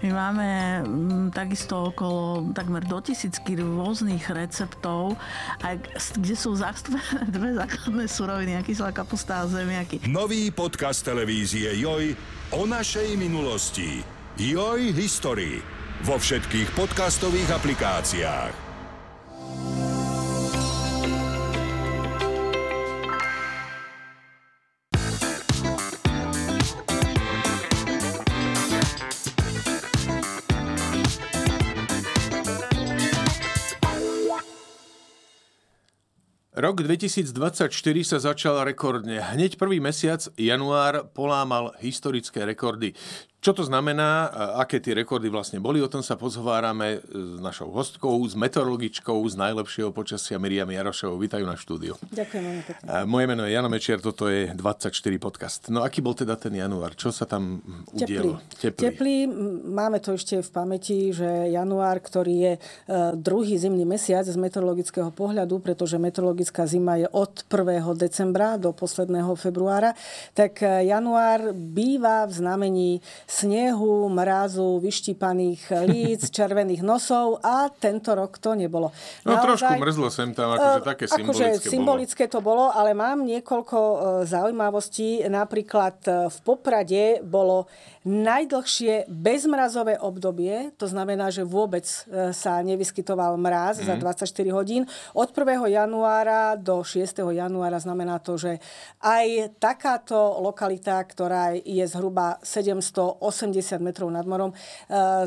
My máme m, takisto okolo takmer do tisícky rôznych receptov, kde sú zastúpené dve základné suroviny, kyslá kapusta a zemiaky. Nový podcast televízie Joj o našej minulosti. Joj History. Vo všetkých podcastových aplikáciách. Rok 2024 sa začal rekordne. Hneď prvý mesiac, január, polámal historické rekordy. Čo to znamená, aké tie rekordy vlastne boli, o tom sa pozhovárame s našou hostkou, s meteorologičkou z najlepšieho počasia Miriam Jarošovou. Vítajú na štúdiu. Ďakujem veľmi pekne. Moje meno je Jano Mečiar, toto je 24 podcast. No aký bol teda ten január? Čo sa tam udielo? Teplý. Teplý. Máme to ešte v pamäti, že január, ktorý je e, druhý zimný mesiac z meteorologického pohľadu, pretože meteorologická zima je od 1. decembra do posledného februára, tak e, január býva v znamení snehu, mrazu, vyštípaných líc, červených nosov a tento rok to nebolo. No Naozaj, trošku mrzlo sem tam, akože také akože symbolické symbolické bolo. to bolo, ale mám niekoľko e, zaujímavostí. Napríklad e, v Poprade bolo najdlhšie bezmrazové obdobie, to znamená, že vôbec sa nevyskytoval mráz mm. za 24 mhm. hodín. Od 1. januára do 6. januára znamená to, že aj takáto lokalita, ktorá je zhruba 780 metrov nad morom, e,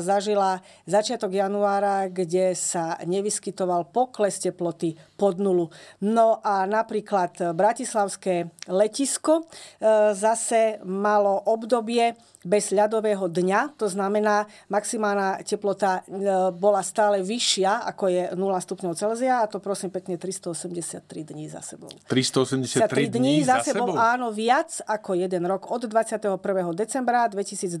zažila začiatok januára, kde sa nevyskytoval pokles teploty pod nulu. No a napríklad Bratislavské letisko e, zase malo obdobie, bez ľadového dňa, to znamená, maximálna teplota e, bola stále vyššia, ako je 0 stupňov Celzia a to prosím pekne 383 dní za sebou. 383 dní za sebou? Áno, viac ako jeden rok od 21. decembra 2022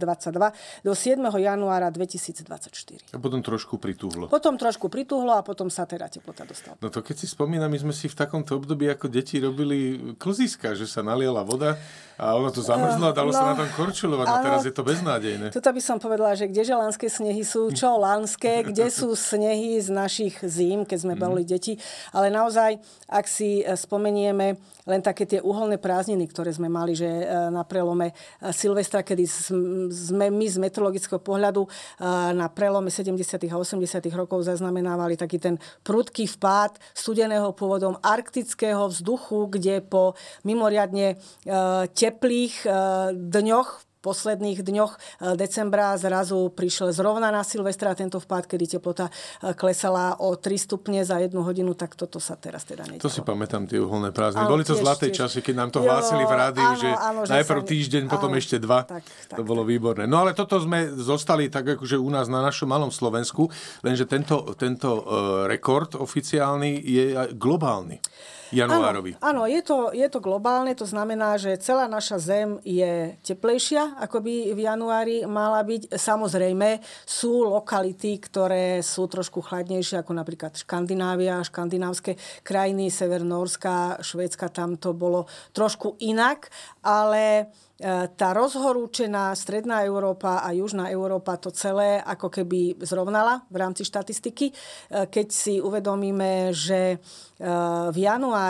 do 7. januára 2024. A potom trošku pritúhlo. Potom trošku pritúhlo a potom sa teda teplota dostala. No to keď si spomínam, my sme si v takomto období ako deti robili klziska, že sa naliala voda a ono to zamrzlo a dalo no, sa na tom korčulovať. No teraz je to beznádejné. Tuto by som povedala, že kdeže lánske snehy sú, čo lánske, kde sú snehy z našich zím, keď sme boli mm. deti. Ale naozaj, ak si e, spomenieme len také tie uholné prázdniny, ktoré sme mali, že e, na prelome e, Silvestra, kedy sme my z meteorologického pohľadu na prelome 70. a 80. rokov zaznamenávali taký ten prudký vpád studeného pôvodom arktického vzduchu, kde po mimoriadne teplých dňoch posledných dňoch e, decembra zrazu prišiel zrovna na Silvestra tento vpád, kedy teplota e, klesala o 3 stupne za jednu hodinu, tak toto sa teraz teda nedialo. To si pamätám, tie uholné prázdniny. Boli to tiež, zlaté tiež. časy, keď nám to hlásili v rádiu, áno, že áno, že najprv sa... týždeň, áno, potom ešte dva. Tak, tak, to bolo tak. výborné. No ale toto sme zostali tak akože u nás na našom malom Slovensku, lenže tento, tento uh, rekord oficiálny je globálny januárovi. Áno, áno je, to, je to globálne, to znamená, že celá naša zem je teplejšia, ako by v januári mala byť. Samozrejme, sú lokality, ktoré sú trošku chladnejšie, ako napríklad Škandinávia, škandinávske krajiny, Sever Norska, Švédska, tam to bolo trošku inak, ale E, tá rozhorúčená Stredná Európa a Južná Európa to celé ako keby zrovnala v rámci štatistiky. E, keď si uvedomíme, že e, v januári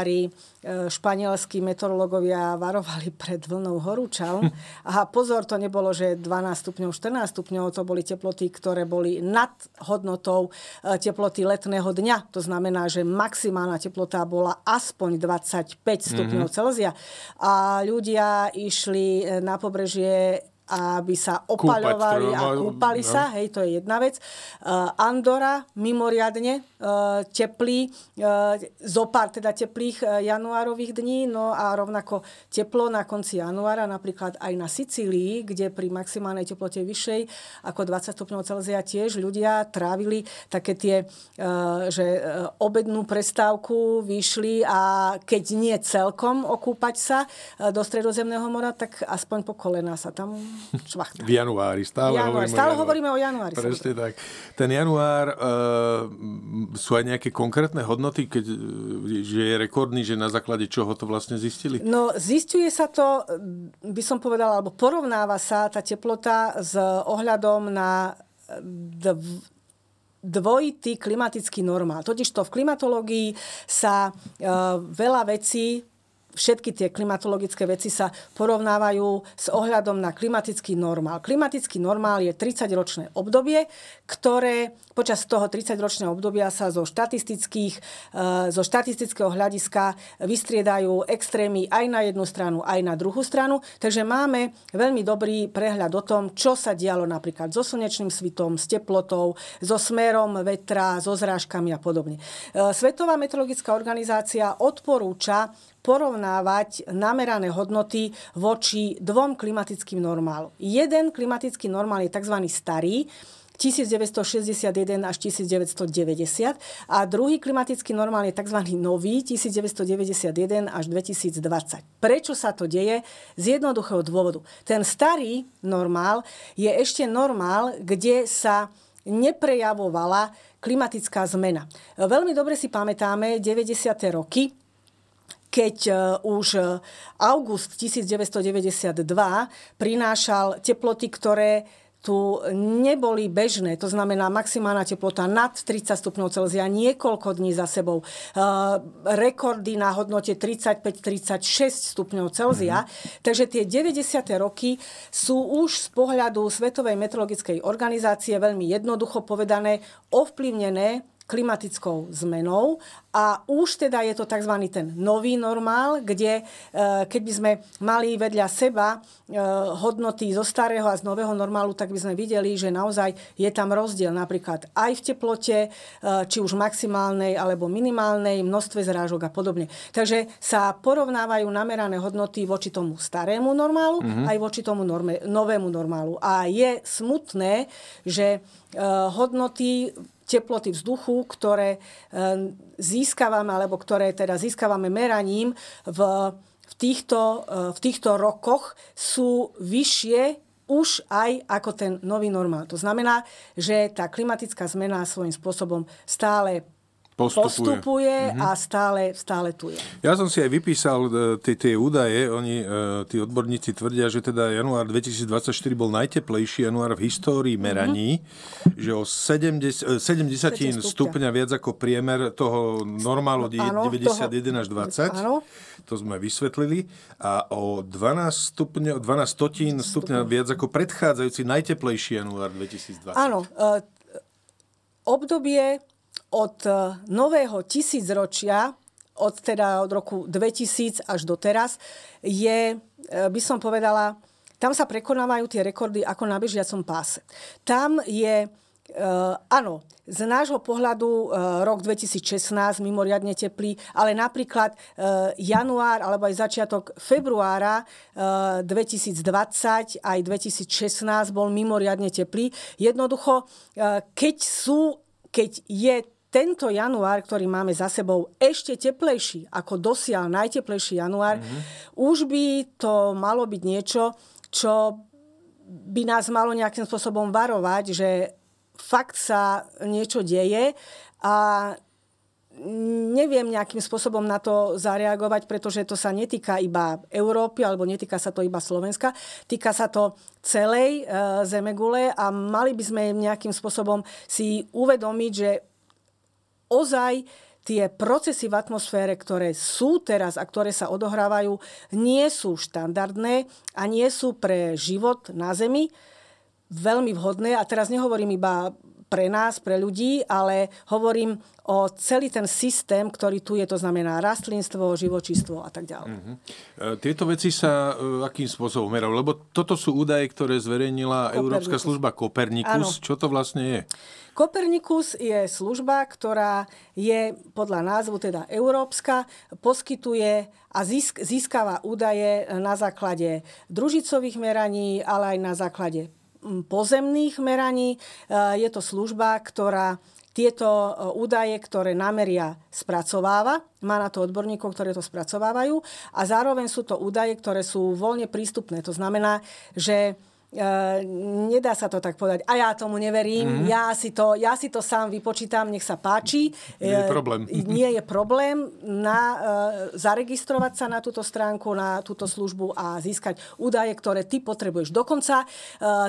španielskí meteorológovia varovali pred vlnou horúčal. A pozor, to nebolo, že 12 stupňov, 14 stupňov, to boli teploty, ktoré boli nad hodnotou teploty letného dňa. To znamená, že maximálna teplota bola aspoň 25 stupňov mm-hmm. Celzia. A ľudia išli na pobrežie aby sa opaľovali Kúpať, a kúpali no. sa, hej, to je jedna vec. Andora mimoriadne teplý, uh, zopár teda teplých uh, januárových dní, no a rovnako teplo na konci januára, napríklad aj na Sicílii, kde pri maximálnej teplote vyššej ako 20 stupňov Celzia tiež ľudia trávili také tie, že obednú prestávku vyšli a keď nie celkom okúpať sa do Stredozemného mora, tak aspoň po kolena sa tam švachta. V januári, stále, januári. hovoríme, stále o hovoríme o januári. Presne tak. Ten január, uh, sú aj nejaké konkrétne hodnoty, keď, že je rekordný, že na základe čoho to vlastne zistili? No, zistuje sa to, by som povedala, alebo porovnáva sa tá teplota s ohľadom na dvojitý klimatický normál. Totižto v klimatológii sa veľa vecí všetky tie klimatologické veci sa porovnávajú s ohľadom na klimatický normál. Klimatický normál je 30-ročné obdobie, ktoré počas toho 30-ročného obdobia sa zo, štatistických, e, zo štatistického hľadiska vystriedajú extrémy aj na jednu stranu, aj na druhú stranu. Takže máme veľmi dobrý prehľad o tom, čo sa dialo napríklad so slnečným svitom, s teplotou, so smerom vetra, so zrážkami a podobne. E, Svetová meteorologická organizácia odporúča porovnávať namerané hodnoty voči dvom klimatickým normálom. Jeden klimatický normál je tzv. starý, 1961 až 1990 a druhý klimatický normál je tzv. nový 1991 až 2020. Prečo sa to deje? Z jednoduchého dôvodu. Ten starý normál je ešte normál, kde sa neprejavovala klimatická zmena. Veľmi dobre si pamätáme 90. roky, keď e, už e, august 1992 prinášal teploty, ktoré tu neboli bežné, to znamená maximálna teplota nad 30 stupňov Celzia niekoľko dní za sebou. Uh, rekordy na hodnote 35-36 stupňov Celzia. Mm-hmm. Takže tie 90. roky sú už z pohľadu Svetovej meteorologickej organizácie veľmi jednoducho povedané ovplyvnené klimatickou zmenou a už teda je to tzv. ten nový normál, kde e, by sme mali vedľa seba e, hodnoty zo starého a z nového normálu, tak by sme videli, že naozaj je tam rozdiel napríklad aj v teplote, e, či už maximálnej alebo minimálnej, množstve zrážok a podobne. Takže sa porovnávajú namerané hodnoty voči tomu starému normálu mm-hmm. aj voči tomu norme, novému normálu. A je smutné, že hodnoty teploty vzduchu, ktoré e, získavame, alebo ktoré teda získavame meraním v, v, týchto, e, v týchto rokoch, sú vyššie už aj ako ten nový normál. To znamená, že tá klimatická zmena svojím spôsobom stále postupuje, postupuje mm-hmm. a stále, stále tu je. Ja som si aj vypísal e, tie údaje. Oni, e, tí odborníci tvrdia, že teda január 2024 bol najteplejší január v histórii meraní, mm-hmm. že o 70, 70 stupňa. stupňa viac ako priemer toho normálu no, 91 toho, až 20. Áno. To sme vysvetlili. A o 12 stupňa, 12 stotín stupňa viac ako predchádzajúci najteplejší január 2020. Áno. Obdobie od e, nového tisícročia, od, teda od roku 2000 až do teraz, je, e, by som povedala, tam sa prekonávajú tie rekordy ako na bežiacom páse. Tam je, uh, áno, z nášho pohľadu rok 2016 mimoriadne teplý, ale napríklad január alebo aj začiatok februára uh, 2020 aj 2016 bol mimoriadne teplý. Jednoducho, keď sú keď je tento január, ktorý máme za sebou, ešte teplejší ako dosiaľ najteplejší január, mm-hmm. už by to malo byť niečo, čo by nás malo nejakým spôsobom varovať, že fakt sa niečo deje a neviem nejakým spôsobom na to zareagovať, pretože to sa netýka iba Európy alebo netýka sa to iba Slovenska, týka sa to celej e, zemegule a mali by sme nejakým spôsobom si uvedomiť, že ozaj tie procesy v atmosfére, ktoré sú teraz a ktoré sa odohrávajú, nie sú štandardné a nie sú pre život na Zemi veľmi vhodné. A teraz nehovorím iba pre nás, pre ľudí, ale hovorím o celý ten systém, ktorý tu je, to znamená rastlinstvo, živočístvo a tak ďalej. Uh-huh. Tieto veci sa e, akým spôsobom merajú? Lebo toto sú údaje, ktoré zverejnila Kopernikus. Európska služba Kopernikus. Ano. Čo to vlastne je? Kopernikus je služba, ktorá je podľa názvu teda európska, poskytuje a získava údaje na základe družicových meraní, ale aj na základe pozemných meraní. E, je to služba, ktorá tieto e, údaje, ktoré nameria, spracováva. Má na to odborníkov, ktoré to spracovávajú. A zároveň sú to údaje, ktoré sú voľne prístupné. To znamená, že nedá sa to tak povedať. A ja tomu neverím, mm. ja, si to, ja si to sám vypočítam, nech sa páči. Nie je problém. Nie je problém na, zaregistrovať sa na túto stránku, na túto službu a získať údaje, ktoré ty potrebuješ. Dokonca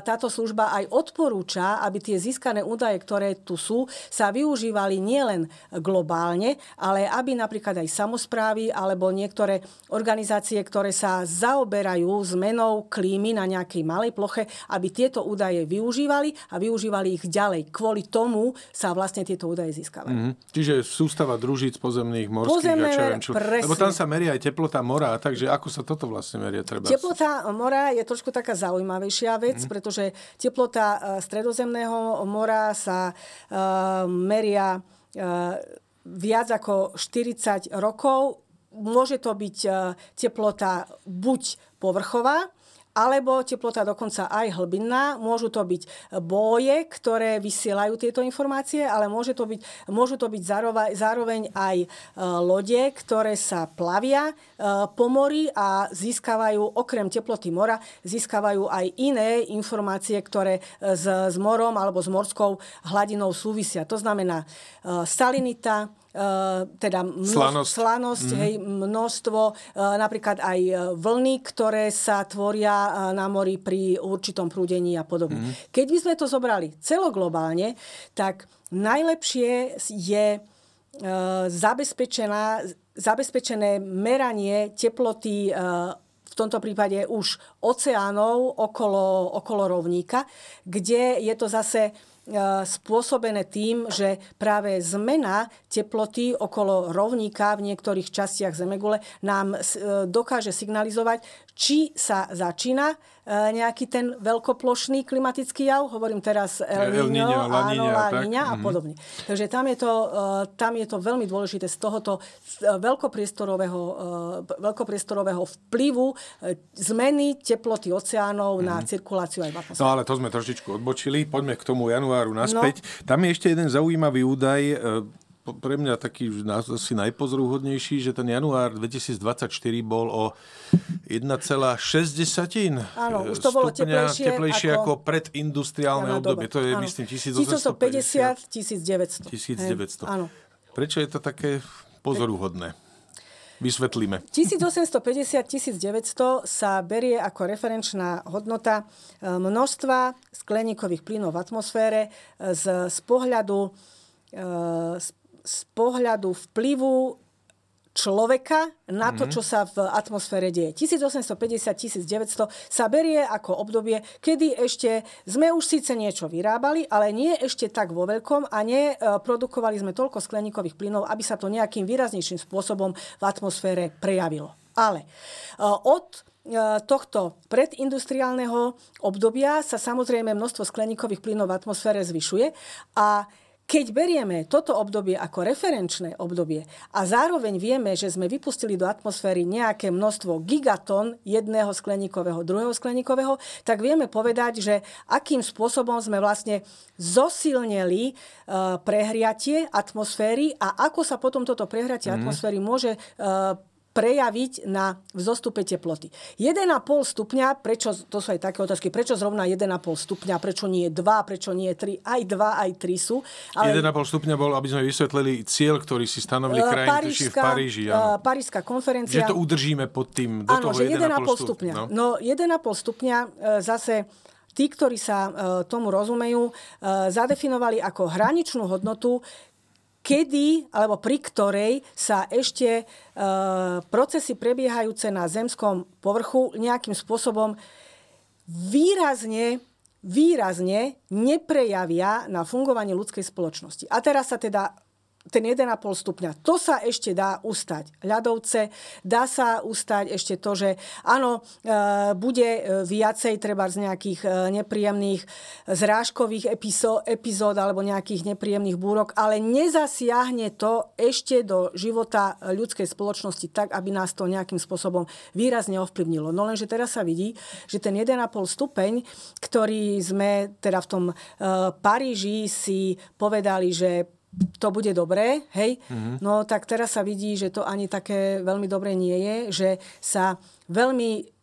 táto služba aj odporúča, aby tie získané údaje, ktoré tu sú, sa využívali nielen globálne, ale aby napríklad aj samozprávy alebo niektoré organizácie, ktoré sa zaoberajú zmenou klímy na nejakej malej ploche, aby tieto údaje využívali a využívali ich ďalej. Kvôli tomu sa vlastne tieto údaje získavajú. Mm-hmm. Čiže sústava družíc pozemných, morských Pozemné, a čo viem čo. Presne. Lebo tam sa meria aj teplota mora, takže ako sa toto vlastne meria? Treba... Teplota mora je trošku taká zaujímavejšia vec, mm-hmm. pretože teplota e, stredozemného mora sa uh, meria uh, viac ako 40 rokov. Môže to byť teplota buď povrchová, alebo teplota dokonca aj hlbinná. Môžu to byť boje, ktoré vysielajú tieto informácie, ale môže to byť, môžu to byť zároveň, zároveň aj e, lode, ktoré sa plavia e, po mori a získavajú, okrem teploty mora, získavajú aj iné informácie, ktoré s, s morom alebo s morskou hladinou súvisia. To znamená salinita, Eh, teda množ, slanosť, slanosť mm. hej, množstvo, eh, napríklad aj eh, vlny, ktoré sa tvoria na mori pri určitom prúdení a podobne. Mm. Keď by sme to zobrali celoglobálne, tak najlepšie je zabezpečená, zabezpečené meranie teploty v tomto prípade už oceánov okolo, okolo rovníka, kde je to zase E, spôsobené tým, že práve zmena teploty okolo rovníka v niektorých častiach Zemegule nám e, dokáže signalizovať, či sa začína e, nejaký ten veľkoplošný klimatický jav, hovorím teraz El Niño, áno, La Niña a mhm. podobne. Takže tam je, to, tam je to veľmi dôležité z tohoto veľkopriestorového, veľkopriestorového vplyvu zmeny teploty oceánov mm. na mhm. cirkuláciu aj v No ale to sme trošičku odbočili. Poďme k tomu januáru naspäť. No. Tam je ešte jeden zaujímavý údaj, e, pre mňa taký asi najpozrúhodnejší, že ten január 2024 bol o 1,6 Áno, už to bolo teplejšie, teplejšie ako, ako predindustriálne obdobie. To je, áno. myslím, 1850. 1900. 1900. Áno. Prečo je to také pozorúhodné? Vysvetlíme. 1850-1900 sa berie ako referenčná hodnota e, množstva skleníkových plynov v atmosfére e, z, z, pohľadu, e, z, z pohľadu vplyvu človeka na to, mhm. čo sa v atmosfére deje. 1850-1900 sa berie ako obdobie, kedy ešte sme už síce niečo vyrábali, ale nie ešte tak vo veľkom a neprodukovali sme toľko skleníkových plynov, aby sa to nejakým výraznejším spôsobom v atmosfére prejavilo. Ale e, od e, tohto predindustriálneho obdobia sa samozrejme množstvo skleníkových plynov v atmosfére zvyšuje a keď berieme toto obdobie ako referenčné obdobie a zároveň vieme, že sme vypustili do atmosféry nejaké množstvo gigaton jedného skleníkového, druhého skleníkového, tak vieme povedať, že akým spôsobom sme vlastne zosilnili uh, prehriatie atmosféry a ako sa potom toto prehriatie mm. atmosféry môže uh, prejaviť na vzostupe teploty. 1,5 stupňa, prečo, to sú aj také otázky, prečo zrovna 1,5 stupňa, prečo nie 2, prečo nie 3, aj 2, aj 3 sú. Ale... 1,5 stupňa bol, aby sme vysvetlili cieľ, ktorý si stanovili uh, krajiny, v Paríži. Uh, Parížska konferencia. Že to udržíme pod tým, do áno, toho 1,5 stupňa. No. no 1,5 stupňa uh, zase tí, ktorí sa tomu rozumejú, zadefinovali ako hraničnú hodnotu, kedy alebo pri ktorej sa ešte e, procesy prebiehajúce na zemskom povrchu nejakým spôsobom výrazne výrazne neprejavia na fungovanie ľudskej spoločnosti. A teraz sa teda ten 1,5 stupňa. To sa ešte dá ustať. Ľadovce, dá sa ustať ešte to, že áno, e, bude e, viacej treba z nejakých e, nepríjemných zrážkových epizód alebo nejakých nepríjemných búrok, ale nezasiahne to ešte do života ľudskej spoločnosti tak, aby nás to nejakým spôsobom výrazne ovplyvnilo. No lenže teraz sa vidí, že ten 1,5 stupeň, ktorý sme teda v tom Paríži si povedali, že to bude dobré, hej, mm-hmm. no tak teraz sa vidí, že to ani také veľmi dobré nie je, že sa veľmi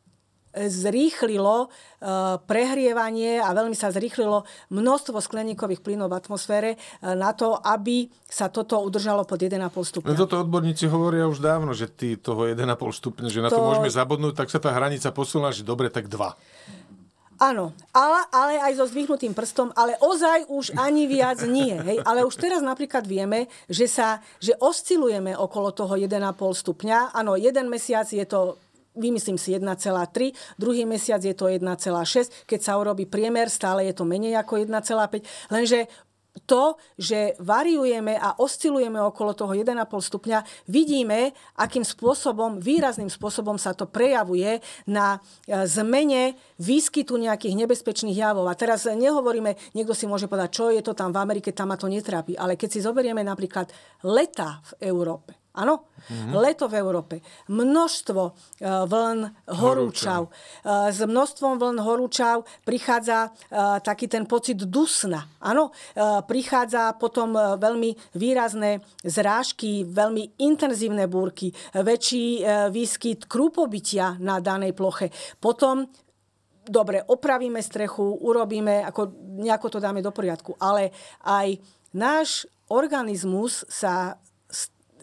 zrýchlilo prehrievanie a veľmi sa zrýchlilo množstvo skleníkových plynov v atmosfére na to, aby sa toto udržalo pod 1,5 stupňa. No toto odborníci hovoria už dávno, že ty toho 1,5 stupňa, že na to, to môžeme zabudnúť, tak sa tá hranica posunula, že dobre, tak 2. Áno, ale, ale aj so zdvihnutým prstom, ale ozaj už ani viac nie. Hej? Ale už teraz napríklad vieme, že, sa, že oscilujeme okolo toho 1,5 stupňa. Áno, jeden mesiac je to vymyslím si 1,3, druhý mesiac je to 1,6, keď sa urobí priemer, stále je to menej ako 1,5, lenže to, že variujeme a oscilujeme okolo toho 1,5 stupňa, vidíme, akým spôsobom, výrazným spôsobom sa to prejavuje na e, zmene výskytu nejakých nebezpečných javov. A teraz nehovoríme, niekto si môže povedať, čo je to tam v Amerike, tam ma to netrápi. Ale keď si zoberieme napríklad leta v Európe, Áno? Mm-hmm. Leto v Európe. Množstvo uh, vln horúčav. Uh, s množstvom vln horúčav prichádza uh, taký ten pocit dusna. Áno? Prichádza potom veľmi výrazné zrážky, veľmi intenzívne búrky, väčší výskyt krúpobytia na danej ploche. Potom dobre, opravíme strechu, urobíme, ako, nejako to dáme do poriadku, ale aj náš organizmus sa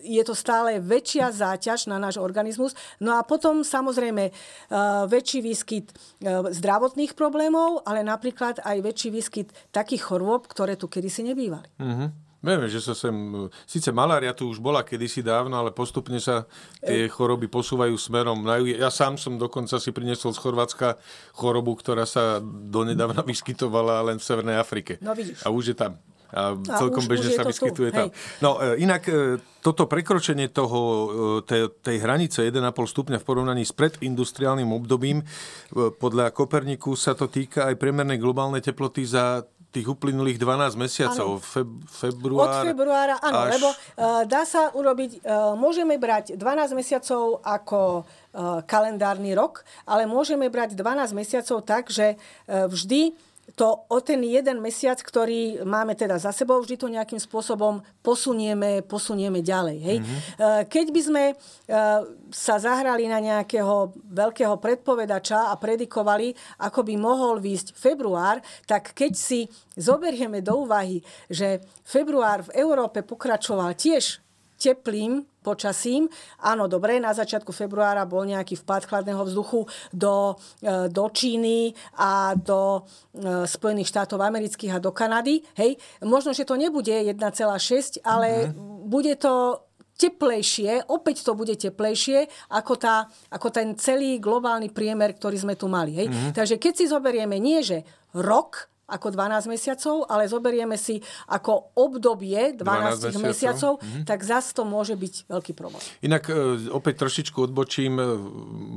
je to stále väčšia záťaž na náš organizmus. No a potom samozrejme uh, väčší výskyt uh, zdravotných problémov, ale napríklad aj väčší výskyt takých chorôb, ktoré tu kedysi nebývali. Mm-hmm. Vieme, že sa sem... Sice malária tu už bola kedysi dávno, ale postupne sa tie choroby posúvajú smerom na Ja sám som dokonca si priniesol z Chorvátska chorobu, ktorá sa donedávna vyskytovala len v Severnej Afrike. No vidíš. A už je tam a, celkom už, bežne už sa vyskytuje tam. No e, inak e, toto prekročenie toho, e, tej, tej hranice 1,5 stupňa v porovnaní s predindustriálnym obdobím, podľa Koperniku sa to týka aj priemernej globálnej teploty za tých uplynulých 12 mesiacov, Feb, február... Od februára, áno, až... lebo uh, dá sa urobiť, uh, môžeme brať 12 mesiacov ako uh, kalendárny rok, ale môžeme brať 12 mesiacov tak, že uh, vždy to o ten jeden mesiac, ktorý máme teda za sebou, vždy to nejakým spôsobom posunieme, posunieme ďalej. Hej? Mm-hmm. Keď by sme e, sa zahrali na nejakého veľkého predpovedača a predikovali, ako by mohol výjsť február, tak keď si zoberieme do úvahy, že február v Európe pokračoval tiež teplým počasím. Áno, dobre, na začiatku februára bol nejaký vpad chladného vzduchu do, e, do Číny a do e, Spojených štátov amerických a do Kanady. Hej, možno, že to nebude 1,6, ale mm-hmm. bude to teplejšie, opäť to bude teplejšie ako, tá, ako ten celý globálny priemer, ktorý sme tu mali. Hej? Mm-hmm. Takže keď si zoberieme nie, že rok, ako 12 mesiacov, ale zoberieme si ako obdobie 12, 12 mesiacov, mesiacov mm-hmm. tak zase to môže byť veľký problém. Inak e, opäť trošičku odbočím, e,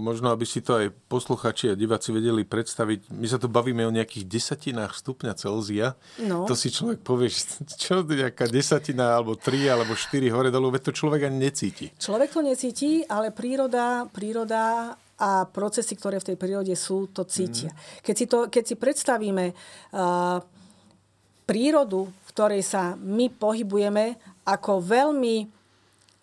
možno aby si to aj posluchači a diváci vedeli predstaviť. My sa tu bavíme o nejakých desatinách stupňa Celzia. No. To si človek povie, čo nejaká desatina, alebo 3, alebo 4 hore dolu, veď to človek ani necíti. Človek to necíti, ale príroda, príroda a procesy, ktoré v tej prírode sú, to cítia. Mm. Keď, si to, keď si predstavíme uh, prírodu, v ktorej sa my pohybujeme ako veľmi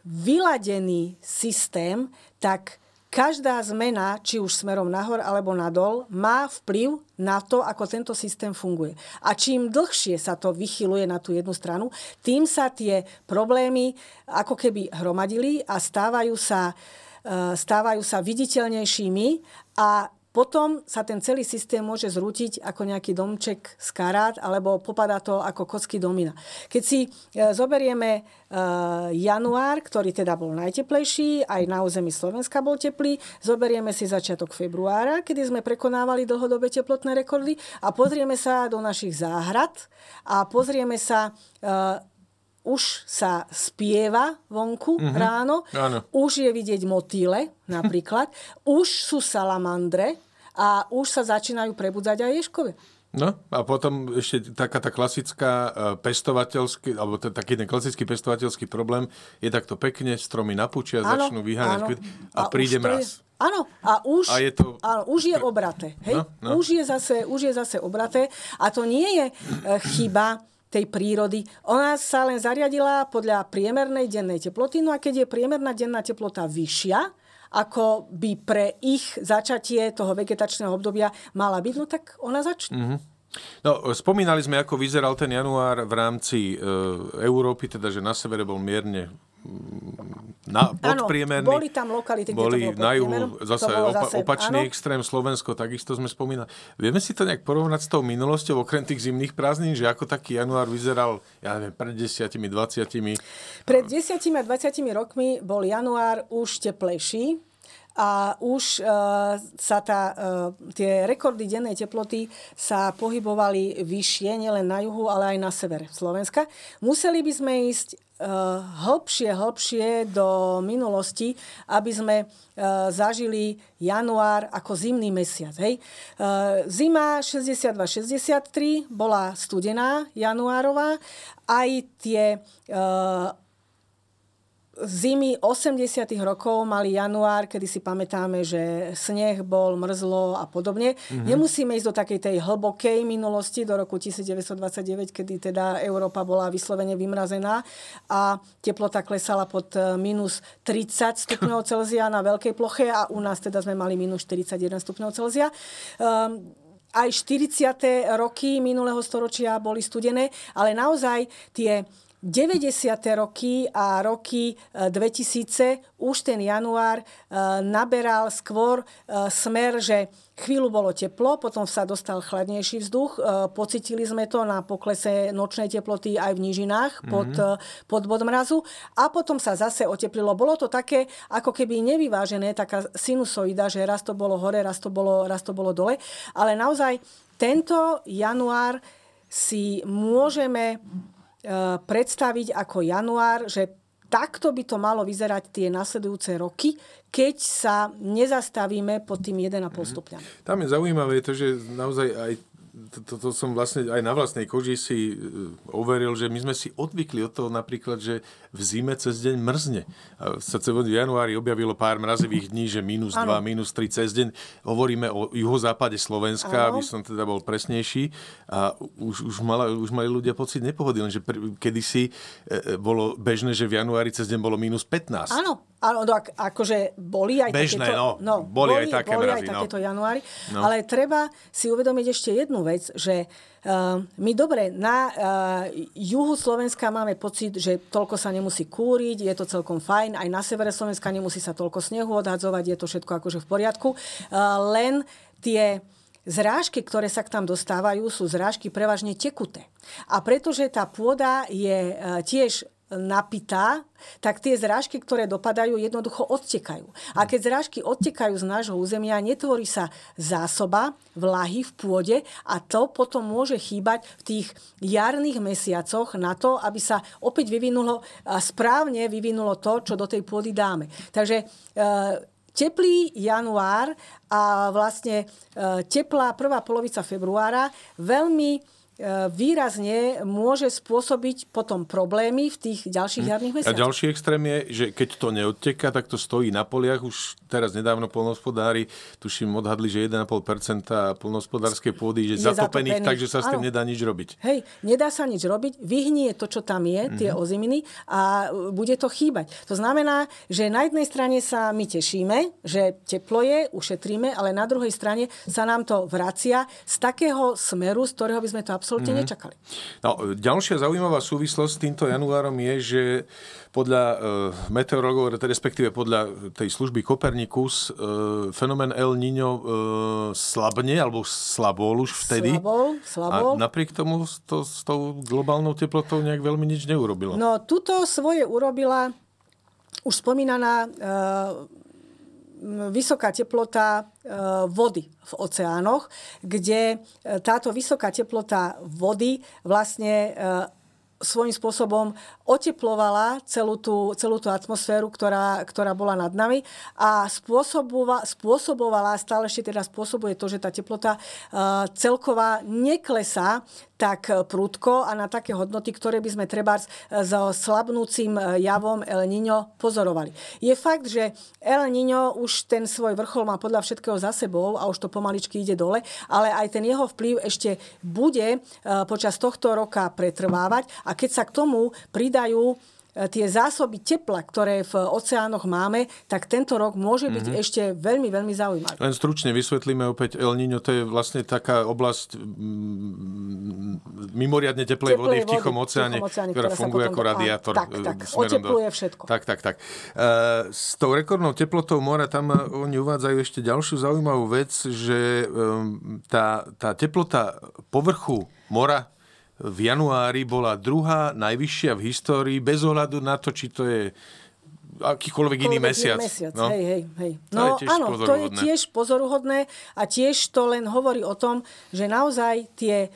vyladený systém, tak každá zmena, či už smerom nahor alebo nadol, má vplyv na to, ako tento systém funguje. A čím dlhšie sa to vychyluje na tú jednu stranu, tým sa tie problémy ako keby hromadili a stávajú sa uh, stávajú sa viditeľnejšími a potom sa ten celý systém môže zrútiť ako nejaký domček z karát, alebo popadá to ako kocky domina. Keď si eh, zoberieme eh, január, ktorý teda bol najteplejší, aj na území Slovenska bol teplý, zoberieme si začiatok februára, kedy sme prekonávali dlhodobé teplotné rekordy a pozrieme sa do našich záhrad a pozrieme sa už sa spieva vonku mm-hmm. ráno, Áno. už je vidieť motýle napríklad, už sú salamandre a už sa začínajú prebudzať aj ješkové. No a potom ešte taká tá klasická e, pestovateľský, alebo t- taký ten klasický pestovateľský problém je takto pekne, stromy napúčia, áno, začnú vyháňať kvit a, a príde mraz. Áno, a už, a je to... áno, už je obraté. Hej? No, no. Už, je zase, už je zase obraté a to nie je e, chyba tej prírody. Ona sa len zariadila podľa priemernej dennej teploty, no a keď je priemerná denná teplota vyššia, ako by pre ich začatie toho vegetačného obdobia mala byť, no tak ona začne. Mm-hmm. No, spomínali sme, ako vyzeral ten január v rámci e, Európy, teda, že na severe bol mierne na, podpriemerný. Áno, boli tam lokality, kde boli to bolo na juhu zase, opa, zase opačný áno. extrém, Slovensko, takisto sme spomínali. Vieme si to nejak porovnať s tou minulosťou, okrem tých zimných prázdnin, že ako taký január vyzeral, ja neviem, pred desiatimi, dvaciatimi? Pred desiatimi a dvaciatimi rokmi bol január už teplejší, a už uh, sa tá, uh, tie rekordy dennej teploty sa pohybovali vyššie, nielen na juhu, ale aj na severe Slovenska. Museli by sme ísť hlbšie, hlbšie do minulosti, aby sme uh, zažili január ako zimný mesiac. Hej? Uh, zima 62-63 bola studená januárová. Aj tie zimy 80 rokov mali január, kedy si pamätáme, že sneh bol, mrzlo a podobne. Mm-hmm. Nemusíme ísť do takej tej hlbokej minulosti, do roku 1929, kedy teda Európa bola vyslovene vymrazená a teplota klesala pod eh, minus 30 stupňov Celzia na veľkej ploche a u nás teda sme mali minus 41 stupňov Celzia. Um, aj 40. roky minulého storočia boli studené, ale naozaj tie 90. roky a roky 2000 e, už ten január e, naberal skôr e, smer, že chvíľu bolo teplo, potom sa dostal chladnejší vzduch. Pocitili sme to na poklese nočnej teploty aj v nížinách mm-hmm. pod, pod bod mrazu. A potom sa zase oteplilo. Bolo to také, ako keby nevyvážené, taká sinusoida, že raz to bolo hore, raz to bolo, raz to bolo dole. Ale naozaj tento január si môžeme predstaviť ako január, že takto by to malo vyzerať tie nasledujúce roky, keď sa nezastavíme pod tým 1,5 mhm. stupňa. Tam je zaujímavé to, že naozaj aj to, to, to som vlastne aj na vlastnej koži si e, overil, že my sme si odvykli od toho napríklad, že v zime cez deň mrzne. A sa v januári objavilo pár mrazivých dní, že minus 2, minus 3 cez deň. Hovoríme o juhozápade Slovenska, ano. aby som teda bol presnejší. A už, už, mala, už mali ľudia pocit nepohody, lenže pr- kedysi e, e, bolo bežné, že v januári cez deň bolo minus 15. Áno, Áno, no, akože boli aj Bežné, takéto, no, no, boli, boli aj také boli mrazy, aj no. takéto januári, no. ale treba si uvedomiť ešte jednu vec, že uh, my dobre, na uh, juhu Slovenska máme pocit, že toľko sa nemusí kúriť, je to celkom fajn, aj na severe Slovenska nemusí sa toľko snehu odhadzovať, je to všetko akože v poriadku, uh, len tie Zrážky, ktoré sa k tam dostávajú, sú zrážky prevažne tekuté. A pretože tá pôda je tiež napitá, tak tie zrážky, ktoré dopadajú, jednoducho odtekajú. A keď zrážky odtekajú z nášho územia, netvorí sa zásoba vlahy v pôde a to potom môže chýbať v tých jarných mesiacoch na to, aby sa opäť vyvinulo, správne vyvinulo to, čo do tej pôdy dáme. Takže e, teplý január a vlastne e, teplá prvá polovica februára veľmi výrazne môže spôsobiť potom problémy v tých ďalších hm. jarných mesiacoch. A ďalší extrém je, že keď to neodteká, tak to stojí na poliach. Už teraz nedávno polnohospodári, tuším, odhadli, že 1,5% polnohospodárskej pôdy je, zatopených, takže sa s tým nedá nič robiť. Hej, nedá sa nič robiť, vyhnie to, čo tam je, tie mm-hmm. oziminy a bude to chýbať. To znamená, že na jednej strane sa my tešíme, že teplo je, ušetríme, ale na druhej strane sa nám to vracia z takého smeru, z ktorého by sme to absolútne absolútne mm-hmm. nečakali. No, ďalšia zaujímavá súvislosť s týmto januárom je, že podľa e, meteorologov, respektíve podľa tej služby Kopernikus, e, fenomén El Niño e, slabne, alebo slabol už vtedy. Slabol, slabol. A napriek tomu to, s tou globálnou teplotou nejak veľmi nič neurobilo. No, tuto svoje urobila už spomínaná e, vysoká teplota e, vody v oceánoch, kde e, táto vysoká teplota vody vlastne e, svojím spôsobom oteplovala celú tú, celú tú atmosféru, ktorá, ktorá bola nad nami a spôsobovala, spôsobovala, stále ešte teda spôsobuje to, že tá teplota uh, celková neklesá tak prúdko a na také hodnoty, ktoré by sme treba so slabnúcim javom El Niño pozorovali. Je fakt, že El Niño už ten svoj vrchol má podľa všetkého za sebou a už to pomaličky ide dole, ale aj ten jeho vplyv ešte bude počas tohto roka pretrvávať a keď sa k tomu pridajú tie zásoby tepla, ktoré v oceánoch máme, tak tento rok môže byť mm-hmm. ešte veľmi, veľmi zaujímavý. Len stručne vysvetlíme opäť El Niño, to je vlastne taká oblasť mimoriadne teplej, teplej vody v Tichom oceáne, oceáne ktorá, ktorá funguje ako radiátor. Tak, tak, otepluje do... všetko. Tak, tak, tak. Uh, s tou rekordnou teplotou mora, tam oni uvádzajú ešte ďalšiu zaujímavú vec, že tá, tá teplota povrchu mora v januári bola druhá najvyššia v histórii, bez ohľadu na to, či to je akýkoľvek iný mesiac. mesiac. No. Hej, hej, hej. No to áno, to je tiež pozoruhodné a tiež to len hovorí o tom, že naozaj tie e,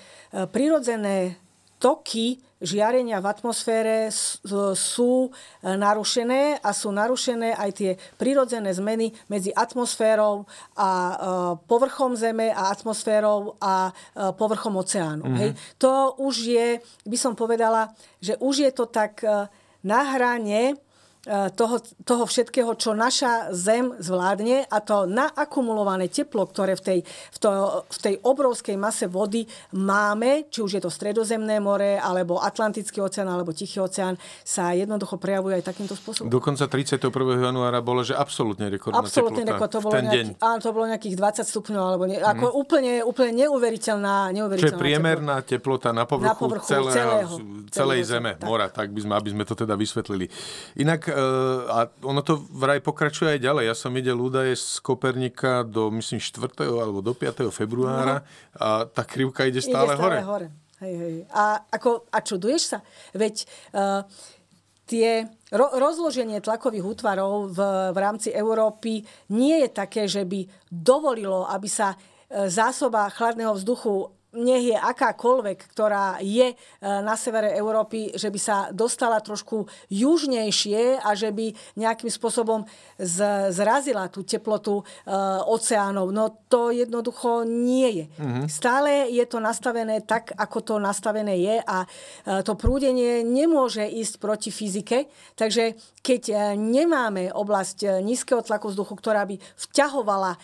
prirodzené toky žiarenia v atmosfére sú e, narušené a sú narušené aj tie prirodzené zmeny medzi atmosférou a e, povrchom Zeme a atmosférou a e, povrchom oceánu. Mm-hmm. Hej. To už je, by som povedala, že už je to tak na hrane toho, toho všetkého, čo naša Zem zvládne a to naakumulované teplo, ktoré v tej, v, to, v tej obrovskej mase vody máme, či už je to Stredozemné more, alebo Atlantický oceán, alebo Tichý oceán, sa jednoducho prejavuje aj takýmto spôsobom. Dokonca 31. januára bolo, že absolútne rekordná absolútne teplota. Rekord, to bolo ten nejaký, deň. Áno, to bolo nejakých 20 stupňov, alebo ako mm. úplne, úplne neuveriteľná, neuveriteľná Čo je priemerná teplota, teplota na povrchu, na povrchu celého, celého, celej celého, zeme, tak. mora, tak by sme, aby sme to teda vysvetlili. Inak a ono to vraj pokračuje aj ďalej. Ja som videl údaje z Kopernika do, myslím, 4. alebo do 5. februára no. a tá krivka ide stále, ide stále hore. hore. Hej, hej. A, ako, a čuduješ sa? Veď uh, tie ro- rozloženie tlakových útvarov v, v rámci Európy nie je také, že by dovolilo, aby sa e, zásoba chladného vzduchu nech je akákoľvek, ktorá je e, na severe Európy, že by sa dostala trošku južnejšie a že by nejakým spôsobom zrazila tú teplotu e, oceánov. No to jednoducho nie je. Mm-hmm. Stále je to nastavené tak, ako to nastavené je a e, to prúdenie nemôže ísť proti fyzike. Takže keď nemáme oblasť nízkeho tlaku vzduchu, ktorá by vťahovala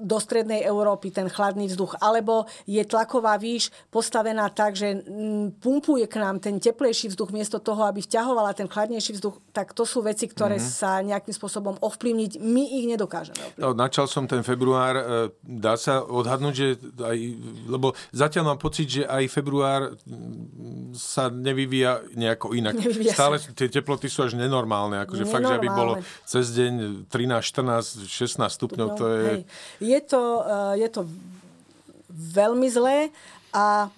do strednej Európy ten chladný vzduch, alebo je tlaková výš postavená tak, že mm, pumpuje k nám ten teplejší vzduch miesto toho, aby vťahovala ten chladnejší vzduch, tak to sú veci, ktoré mm-hmm. sa nejakým spôsobom ovplyvniť. My ich nedokážeme ovplyvniť. No, načal som ten február. E, dá sa odhadnúť, že aj, lebo zatiaľ mám pocit, že aj február mm, sa nevyvíja nejako inak. Nevyvíja Stále sa. tie teploty sú až nenormálne. Akože nenormálne. fakt, že aby bolo cez deň 13, 14, 16 stupňov, to je... Hej. Je to, e, je to veľmi zlé a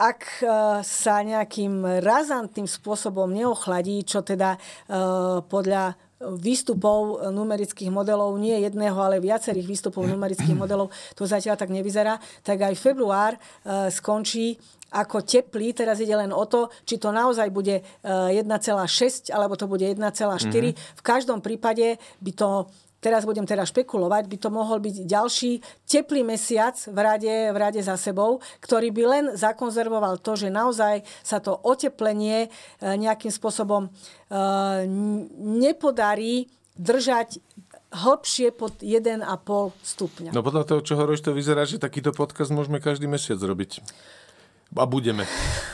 ak e, sa nejakým razantným spôsobom neochladí, čo teda e, podľa výstupov numerických modelov, nie jedného, ale viacerých výstupov numerických modelov, to zatiaľ tak nevyzerá, tak aj február e, skončí ako teplý. Teraz ide len o to, či to naozaj bude 1,6 alebo to bude 1,4. Mm-hmm. V každom prípade by to teraz budem teda špekulovať, by to mohol byť ďalší teplý mesiac v rade, v rade za sebou, ktorý by len zakonzervoval to, že naozaj sa to oteplenie e, nejakým spôsobom e, nepodarí držať hlbšie pod 1,5 stupňa. No podľa toho, čo hovoríš, to vyzerá, že takýto podcast môžeme každý mesiac robiť. A budeme.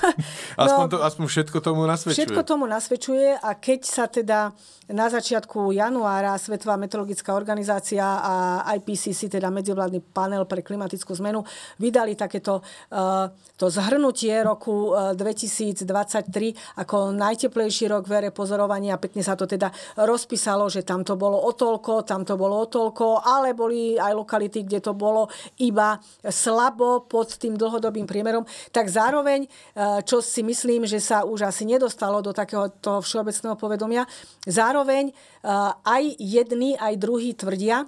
aspoň, no, to, aspoň všetko tomu nasvedčuje. Všetko tomu nasvedčuje a keď sa teda na začiatku januára Svetová meteorologická organizácia a IPCC, teda medzivládny panel pre klimatickú zmenu, vydali takéto uh, to zhrnutie roku uh, eh, 2023 ako najteplejší rok v ére pozorovania. Pekne sa to teda rozpísalo, že tam to bolo o toľko, tam to bolo o toľko, ale boli aj lokality, kde to bolo iba slabo pod tým dlhodobým priemerom. Tak zároveň, uh, čo si myslím, že sa už asi nedostalo do takého toho všeobecného povedomia, zároveň eh, aj jedni, aj druhí tvrdia,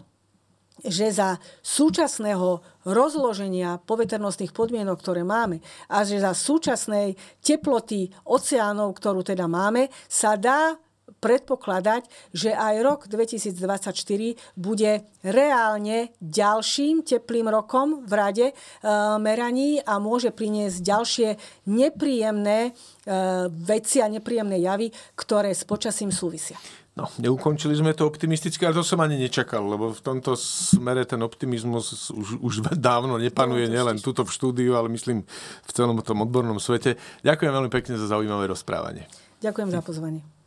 že za súčasného rozloženia poveternostných podmienok, ktoré máme a že za súčasnej teploty oceánov, ktorú teda máme, sa dá predpokladať, že aj rok 2024 bude reálne ďalším teplým rokom v rade e, meraní a môže priniesť ďalšie nepríjemné e, veci a nepríjemné javy, ktoré s počasím súvisia. No, neukončili sme to optimisticky, ale to som ani nečakal, lebo v tomto smere ten optimizmus už, už dávno nepanuje no, nielen tuto v štúdiu, ale myslím v celom tom odbornom svete. Ďakujem veľmi pekne za zaujímavé rozprávanie. Ďakujem za pozvanie.